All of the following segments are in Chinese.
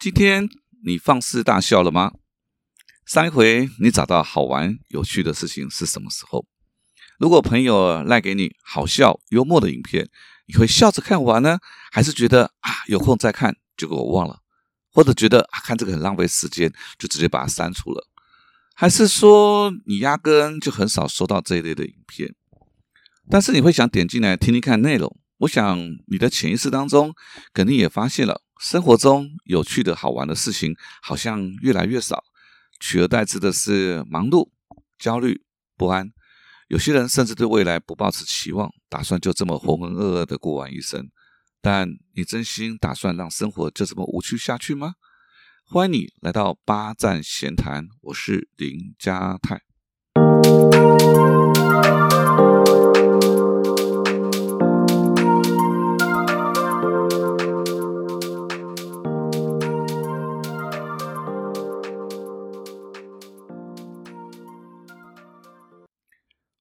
今天你放肆大笑了吗？上一回你找到好玩有趣的事情是什么时候？如果朋友赖给你好笑幽默的影片，你会笑着看完呢，还是觉得啊有空再看，结果我忘了，或者觉得啊看这个很浪费时间，就直接把它删除了？还是说你压根就很少收到这一类的影片？但是你会想点进来听听看内容？我想你的潜意识当中肯定也发现了。生活中有趣的好玩的事情好像越来越少，取而代之的是忙碌、焦虑、不安。有些人甚至对未来不抱持期望，打算就这么浑浑噩噩的过完一生。但你真心打算让生活就这么无趣下去吗？欢迎你来到八站闲谈，我是林家泰。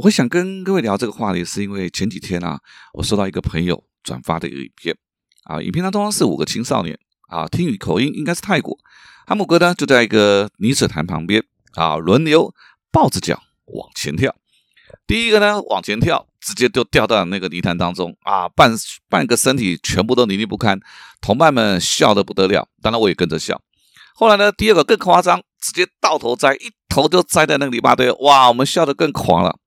我会想跟各位聊这个话题，是因为前几天啊，我收到一个朋友转发的一个影片啊，影片当中是五个青少年啊，听语口音应该是泰国，他们哥呢就在一个泥水潭旁边啊，轮流抱着脚往前跳，第一个呢往前跳，直接就掉到那个泥潭当中啊，半半个身体全部都泥泞不堪，同伴们笑得不得了，当然我也跟着笑。后来呢，第二个更夸张，直接倒头栽，一头就栽在那个泥巴堆，哇，我们笑得更狂了。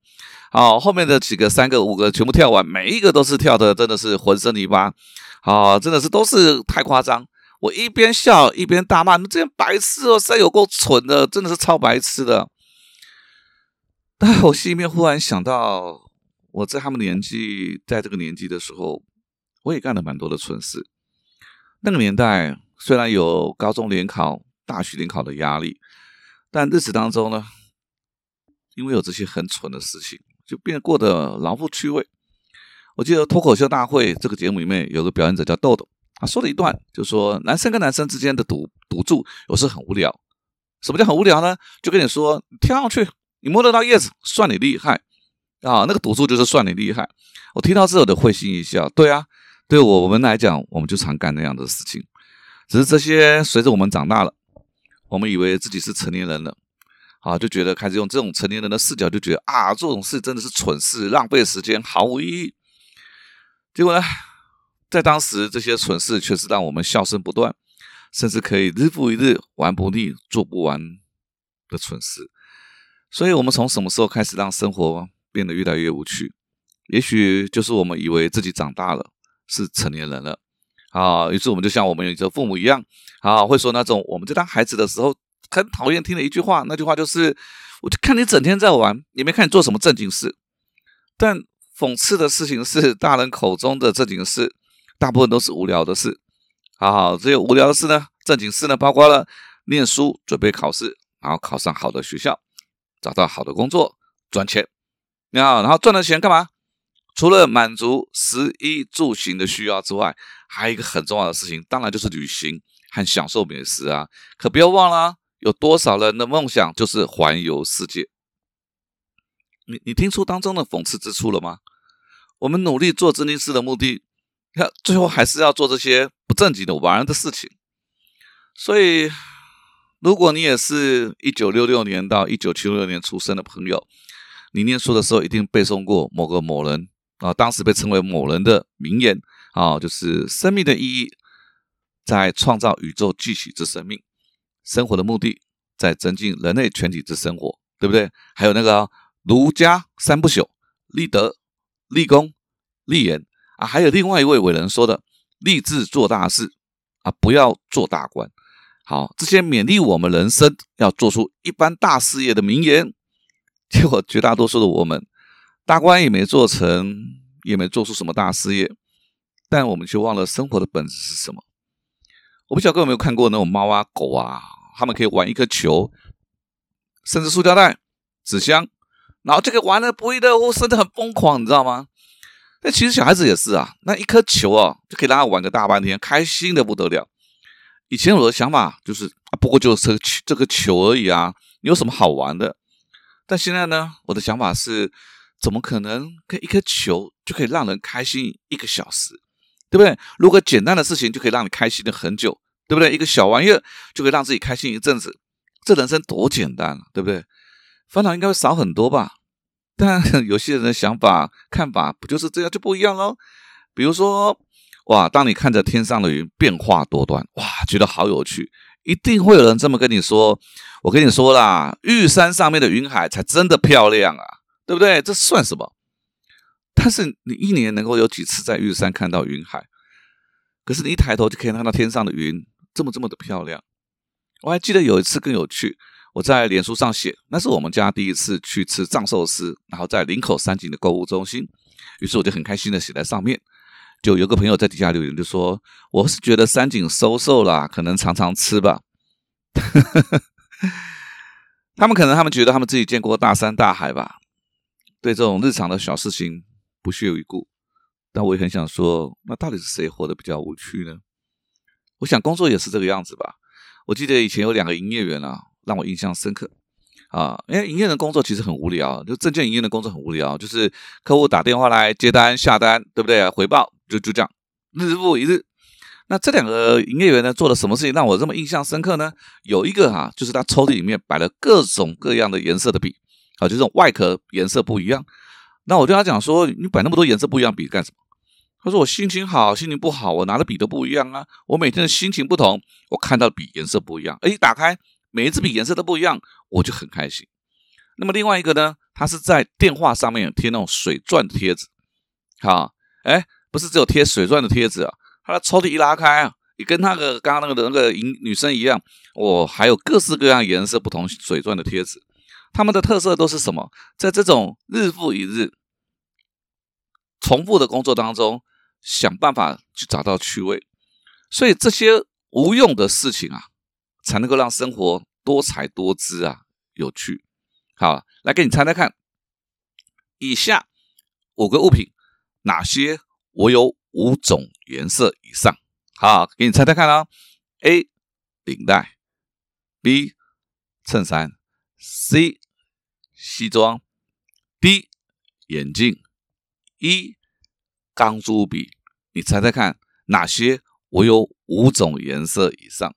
好，后面的几个、三个、五个全部跳完，每一个都是跳的，真的是浑身泥巴，好，真的是都是太夸张。我一边笑一边大骂：“你这些白痴哦，实在有够蠢的，真的是超白痴的。”但我心里面忽然想到，我在他们年纪，在这个年纪的时候，我也干了蛮多的蠢事。那个年代虽然有高中联考、大学联考的压力，但日子当中呢，因为有这些很蠢的事情。就变得过得老夫趣味。我记得脱口秀大会这个节目里面有个表演者叫豆豆，他说了一段，就说男生跟男生之间的赌赌注有时很无聊。什么叫很无聊呢？就跟你说，你跳上去，你摸得到叶子，算你厉害啊！那个赌注就是算你厉害。我听到之后的会心一笑。对啊，对我们来讲，我们就常干那样的事情。只是这些随着我们长大了，我们以为自己是成年人了。啊，就觉得开始用这种成年人的视角，就觉得啊，这种事真的是蠢事，浪费时间，毫无意义。结果呢，在当时这些蠢事确实让我们笑声不断，甚至可以日复一日玩不腻、做不完的蠢事。所以，我们从什么时候开始让生活变得越来越无趣？也许就是我们以为自己长大了，是成年人了啊。于是，我们就像我们有着父母一样啊，会说那种我们在当孩子的时候。很讨厌听的一句话，那句话就是：我就看你整天在玩，也没看你做什么正经事。但讽刺的事情是，大人口中的正经事，大部分都是无聊的事。好好，只有无聊的事呢，正经事呢，包括了念书、准备考试，然后考上好的学校，找到好的工作，赚钱。你好，然后赚了钱干嘛？除了满足食衣住行的需要之外，还有一个很重要的事情，当然就是旅行和享受美食啊。可不要忘了。有多少人的梦想就是环游世界？你你听出当中的讽刺之处了吗？我们努力做真经事的目的，看最后还是要做这些不正经的玩的事情。所以，如果你也是一九六六年到一九七六年出生的朋友，你念书的时候一定背诵过某个某人啊，当时被称为某人的名言啊，就是生命的意义在创造宇宙继续之生命。生活的目的在增进人类全体之生活，对不对？还有那个儒家三不朽：立德、立功、立言啊。还有另外一位伟人说的：立志做大事啊，不要做大官。好，这些勉励我们人生要做出一番大事业的名言。结果绝大多数的我们，大官也没做成，也没做出什么大事业，但我们却忘了生活的本质是什么。我不晓得各位有没有看过那种猫啊、狗啊，他们可以玩一颗球，甚至塑胶袋、纸箱，然后这个玩的不亦乐乎，甚至很疯狂，你知道吗？那其实小孩子也是啊，那一颗球啊，就可以让他玩个大半天，开心的不得了。以前我的想法就是，啊不过就是这个球而已啊，有什么好玩的？但现在呢，我的想法是，怎么可能跟一颗球就可以让人开心一个小时？对不对？如果简单的事情就可以让你开心的很久，对不对？一个小玩意儿就可以让自己开心一阵子，这人生多简单，对不对？烦恼应该会少很多吧？但有些人的想法、看法不就是这样就不一样喽？比如说，哇，当你看着天上的云变化多端，哇，觉得好有趣，一定会有人这么跟你说。我跟你说啦，玉山上面的云海才真的漂亮啊，对不对？这算什么？但是你一年能够有几次在玉山看到云海？可是你一抬头就可以看到天上的云这么这么的漂亮。我还记得有一次更有趣，我在脸书上写，那是我们家第一次去吃藏寿司，然后在林口三井的购物中心，于是我就很开心的写在上面。就有个朋友在底下留言，就说：“我是觉得三井收瘦了，可能常常吃吧。”他们可能他们觉得他们自己见过大山大海吧，对这种日常的小事情不屑一顾。但我也很想说，那到底是谁活得比较无趣呢？我想工作也是这个样子吧。我记得以前有两个营业员啊，让我印象深刻。啊，因为营业的工作其实很无聊，就证券营业的工作很无聊，就是客户打电话来接单下单，对不对？回报就就这样，日复一日。那这两个营业员呢，做了什么事情让我这么印象深刻呢？有一个哈，就是他抽屉里面摆了各种各样的颜色的笔，啊，就这种外壳颜色不一样。那我对他讲说，你摆那么多颜色不一样笔干什么？他说我心情好，心情不好，我拿的笔都不一样啊。我每天的心情不同，我看到笔颜色不一样。哎，打开。每一支笔颜色都不一样，我就很开心。那么另外一个呢，他是在电话上面贴那种水钻的贴纸，好，哎，不是只有贴水钻的贴纸啊，他的抽屉一拉开啊，也跟那个刚刚那个的那个女女生一样，我还有各式各样颜色不同水钻的贴纸。他们的特色都是什么？在这种日复一日重复的工作当中，想办法去找到趣味。所以这些无用的事情啊。才能够让生活多彩多姿啊，有趣。好，来给你猜猜看，以下五个物品哪些我有五种颜色以上？好，给你猜猜看啊。A 领带，B 衬衫，C 西装，D 眼镜，E 钢珠笔。你猜猜看，哪些我有五种颜色以上？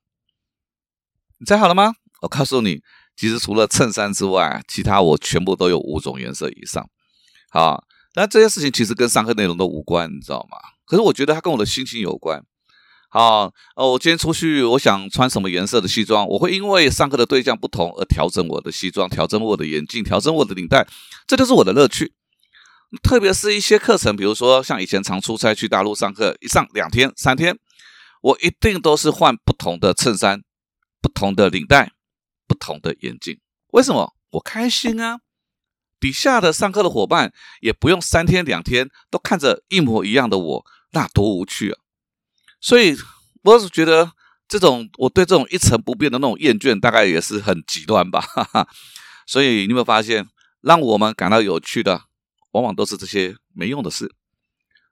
你猜好了吗？我告诉你，其实除了衬衫之外，其他我全部都有五种颜色以上。好，那这些事情其实跟上课内容都无关，你知道吗？可是我觉得它跟我的心情有关。好，哦，我今天出去，我想穿什么颜色的西装，我会因为上课的对象不同而调整我的西装，调整我的眼镜，调整我的领带，这就是我的乐趣。特别是一些课程，比如说像以前常出差去大陆上课，一上两天、三天，我一定都是换不同的衬衫。不同的领带，不同的眼镜，为什么我开心啊？底下的上课的伙伴也不用三天两天都看着一模一样的我，那多无趣啊！所以我是觉得这种我对这种一成不变的那种厌倦，大概也是很极端吧。哈哈所以你有没有发现，让我们感到有趣的，往往都是这些没用的事。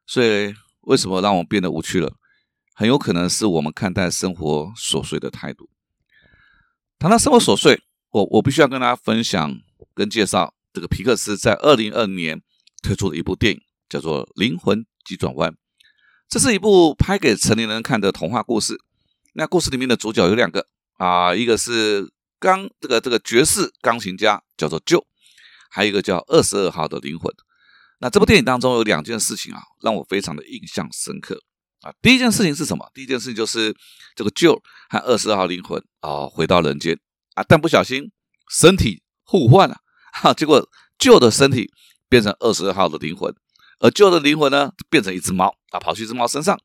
所以为什么让我变得无趣了？很有可能是我们看待生活琐碎的态度。谈到生活琐碎，我我必须要跟大家分享跟介绍这个皮克斯在二零二零年推出的一部电影，叫做《灵魂急转弯》。这是一部拍给成年人看的童话故事。那故事里面的主角有两个啊，一个是钢这个这个爵士钢琴家，叫做 Joe，还有一个叫二十二号的灵魂。那这部电影当中有两件事情啊，让我非常的印象深刻。啊，第一件事情是什么？第一件事情就是这个旧和二十二号灵魂啊回到人间啊，但不小心身体互换了，哈，结果旧的身体变成二十二号的灵魂，而旧的灵魂呢变成一只猫啊，跑去一只猫身上，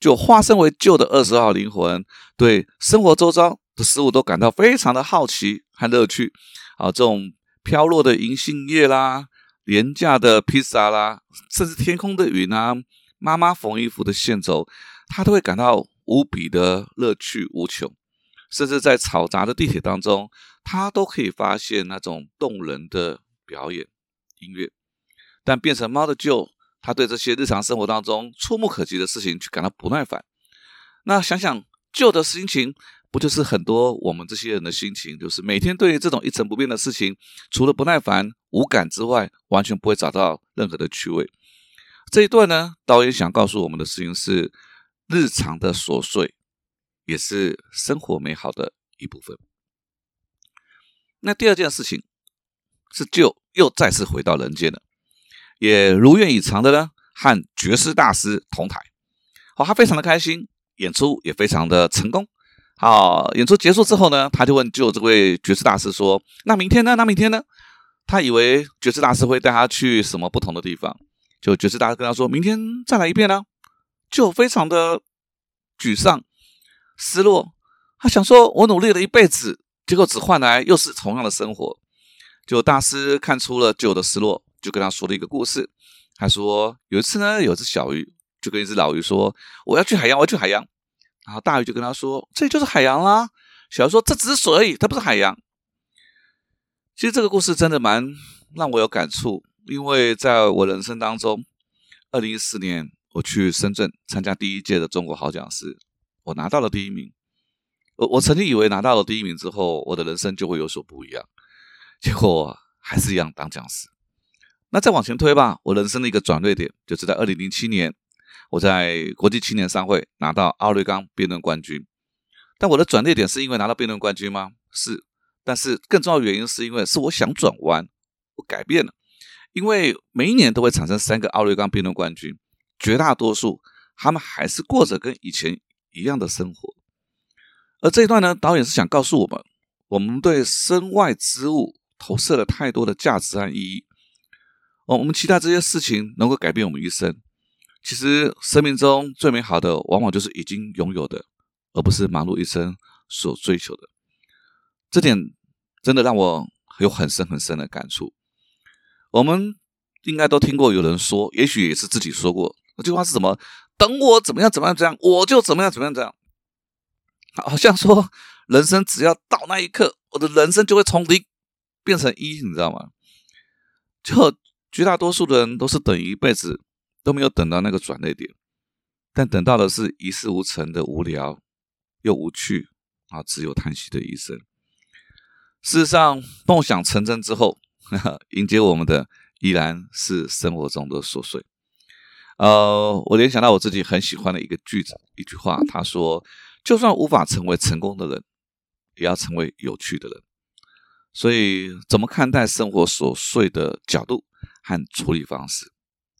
就化身为旧的二十二号灵魂，对生活周遭的事物都感到非常的好奇和乐趣啊，这种飘落的银杏叶啦，廉价的披萨啦，甚至天空的云啊。妈妈缝衣服的线轴，他都会感到无比的乐趣无穷，甚至在嘈杂的地铁当中，他都可以发现那种动人的表演音乐。但变成猫的舅，他对这些日常生活当中触目可及的事情，却感到不耐烦。那想想旧的心情，不就是很多我们这些人的心情？就是每天对于这种一成不变的事情，除了不耐烦、无感之外，完全不会找到任何的趣味。这一段呢，导演想告诉我们的事情是：日常的琐碎也是生活美好的一部分。那第二件事情是，就又再次回到人间了，也如愿以偿的呢，和爵士大师同台。好，他非常的开心，演出也非常的成功。好，演出结束之后呢，他就问就这位爵士大师说：“那明天呢？那明天呢？”他以为爵士大师会带他去什么不同的地方，就爵士大师跟他说：“明天再来一遍呢。”就非常的沮丧、失落。他想说：“我努力了一辈子。”结果只换来又是同样的生活，就大师看出了旧的失落，就跟他说了一个故事。他说有一次呢，有只小鱼就跟一只老鱼说：“我要去海洋，我要去海洋。”然后大鱼就跟他说：“这就是海洋啦。”小鱼说：“这只是水，它不是海洋。”其实这个故事真的蛮让我有感触，因为在我人生当中，二零一四年我去深圳参加第一届的中国好讲师，我拿到了第一名。我我曾经以为拿到了第一名之后，我的人生就会有所不一样，结果还是一样当讲师。那再往前推吧，我人生的一个转捩点就是在二零零七年，我在国际青年商会拿到奥瑞冈辩论冠军。但我的转捩点是因为拿到辩论冠军吗？是，但是更重要的原因是因为是我想转弯，我改变了。因为每一年都会产生三个奥瑞冈辩论冠军，绝大多数他们还是过着跟以前一样的生活。而这一段呢，导演是想告诉我们：我们对身外之物投射了太多的价值和意义。哦，我们期待这些事情能够改变我们一生。其实，生命中最美好的，往往就是已经拥有的，而不是忙碌一生所追求的。这点真的让我有很深很深的感触。我们应该都听过有人说，也许也是自己说过，那句话是什么？等我怎么样怎么样这样，我就怎么样怎么样这样。好像说，人生只要到那一刻，我的人生就会从零变成一，你知道吗？就绝大多数的人都是等一辈子都没有等到那个转捩点，但等到的是一事无成的无聊又无趣啊，只有叹息的一生。事实上，梦想成真之后，迎接我们的依然是生活中的琐碎。呃，我联想到我自己很喜欢的一个句子，一句话，他说。就算无法成为成功的人，也要成为有趣的人。所以，怎么看待生活琐碎的角度和处理方式，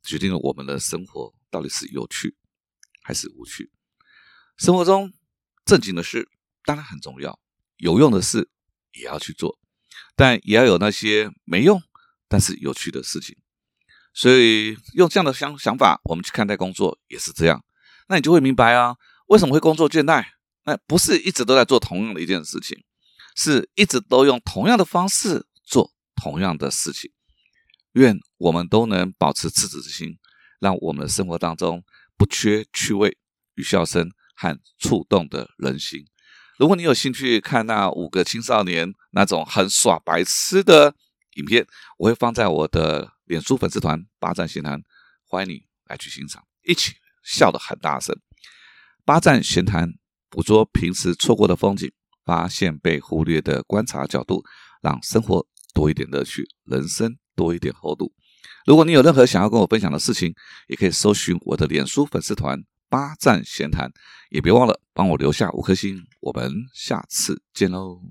决定了我们的生活到底是有趣还是无趣。生活中正经的事当然很重要，有用的事也要去做，但也要有那些没用但是有趣的事情。所以，用这样的想想法，我们去看待工作也是这样。那你就会明白啊，为什么会工作倦怠？那不是一直都在做同样的一件事情，是一直都用同样的方式做同样的事情。愿我们都能保持赤子之心，让我们的生活当中不缺趣味与笑声和触动的人心。如果你有兴趣看那五个青少年那种很耍白痴的影片，我会放在我的脸书粉丝团“八站闲谈”，欢迎你来去欣赏，一起笑得很大声。八站闲谈。捕捉平时错过的风景，发现被忽略的观察角度，让生活多一点乐趣，人生多一点厚度。如果你有任何想要跟我分享的事情，也可以搜寻我的脸书粉丝团“八站闲谈”，也别忘了帮我留下五颗星。我们下次见喽！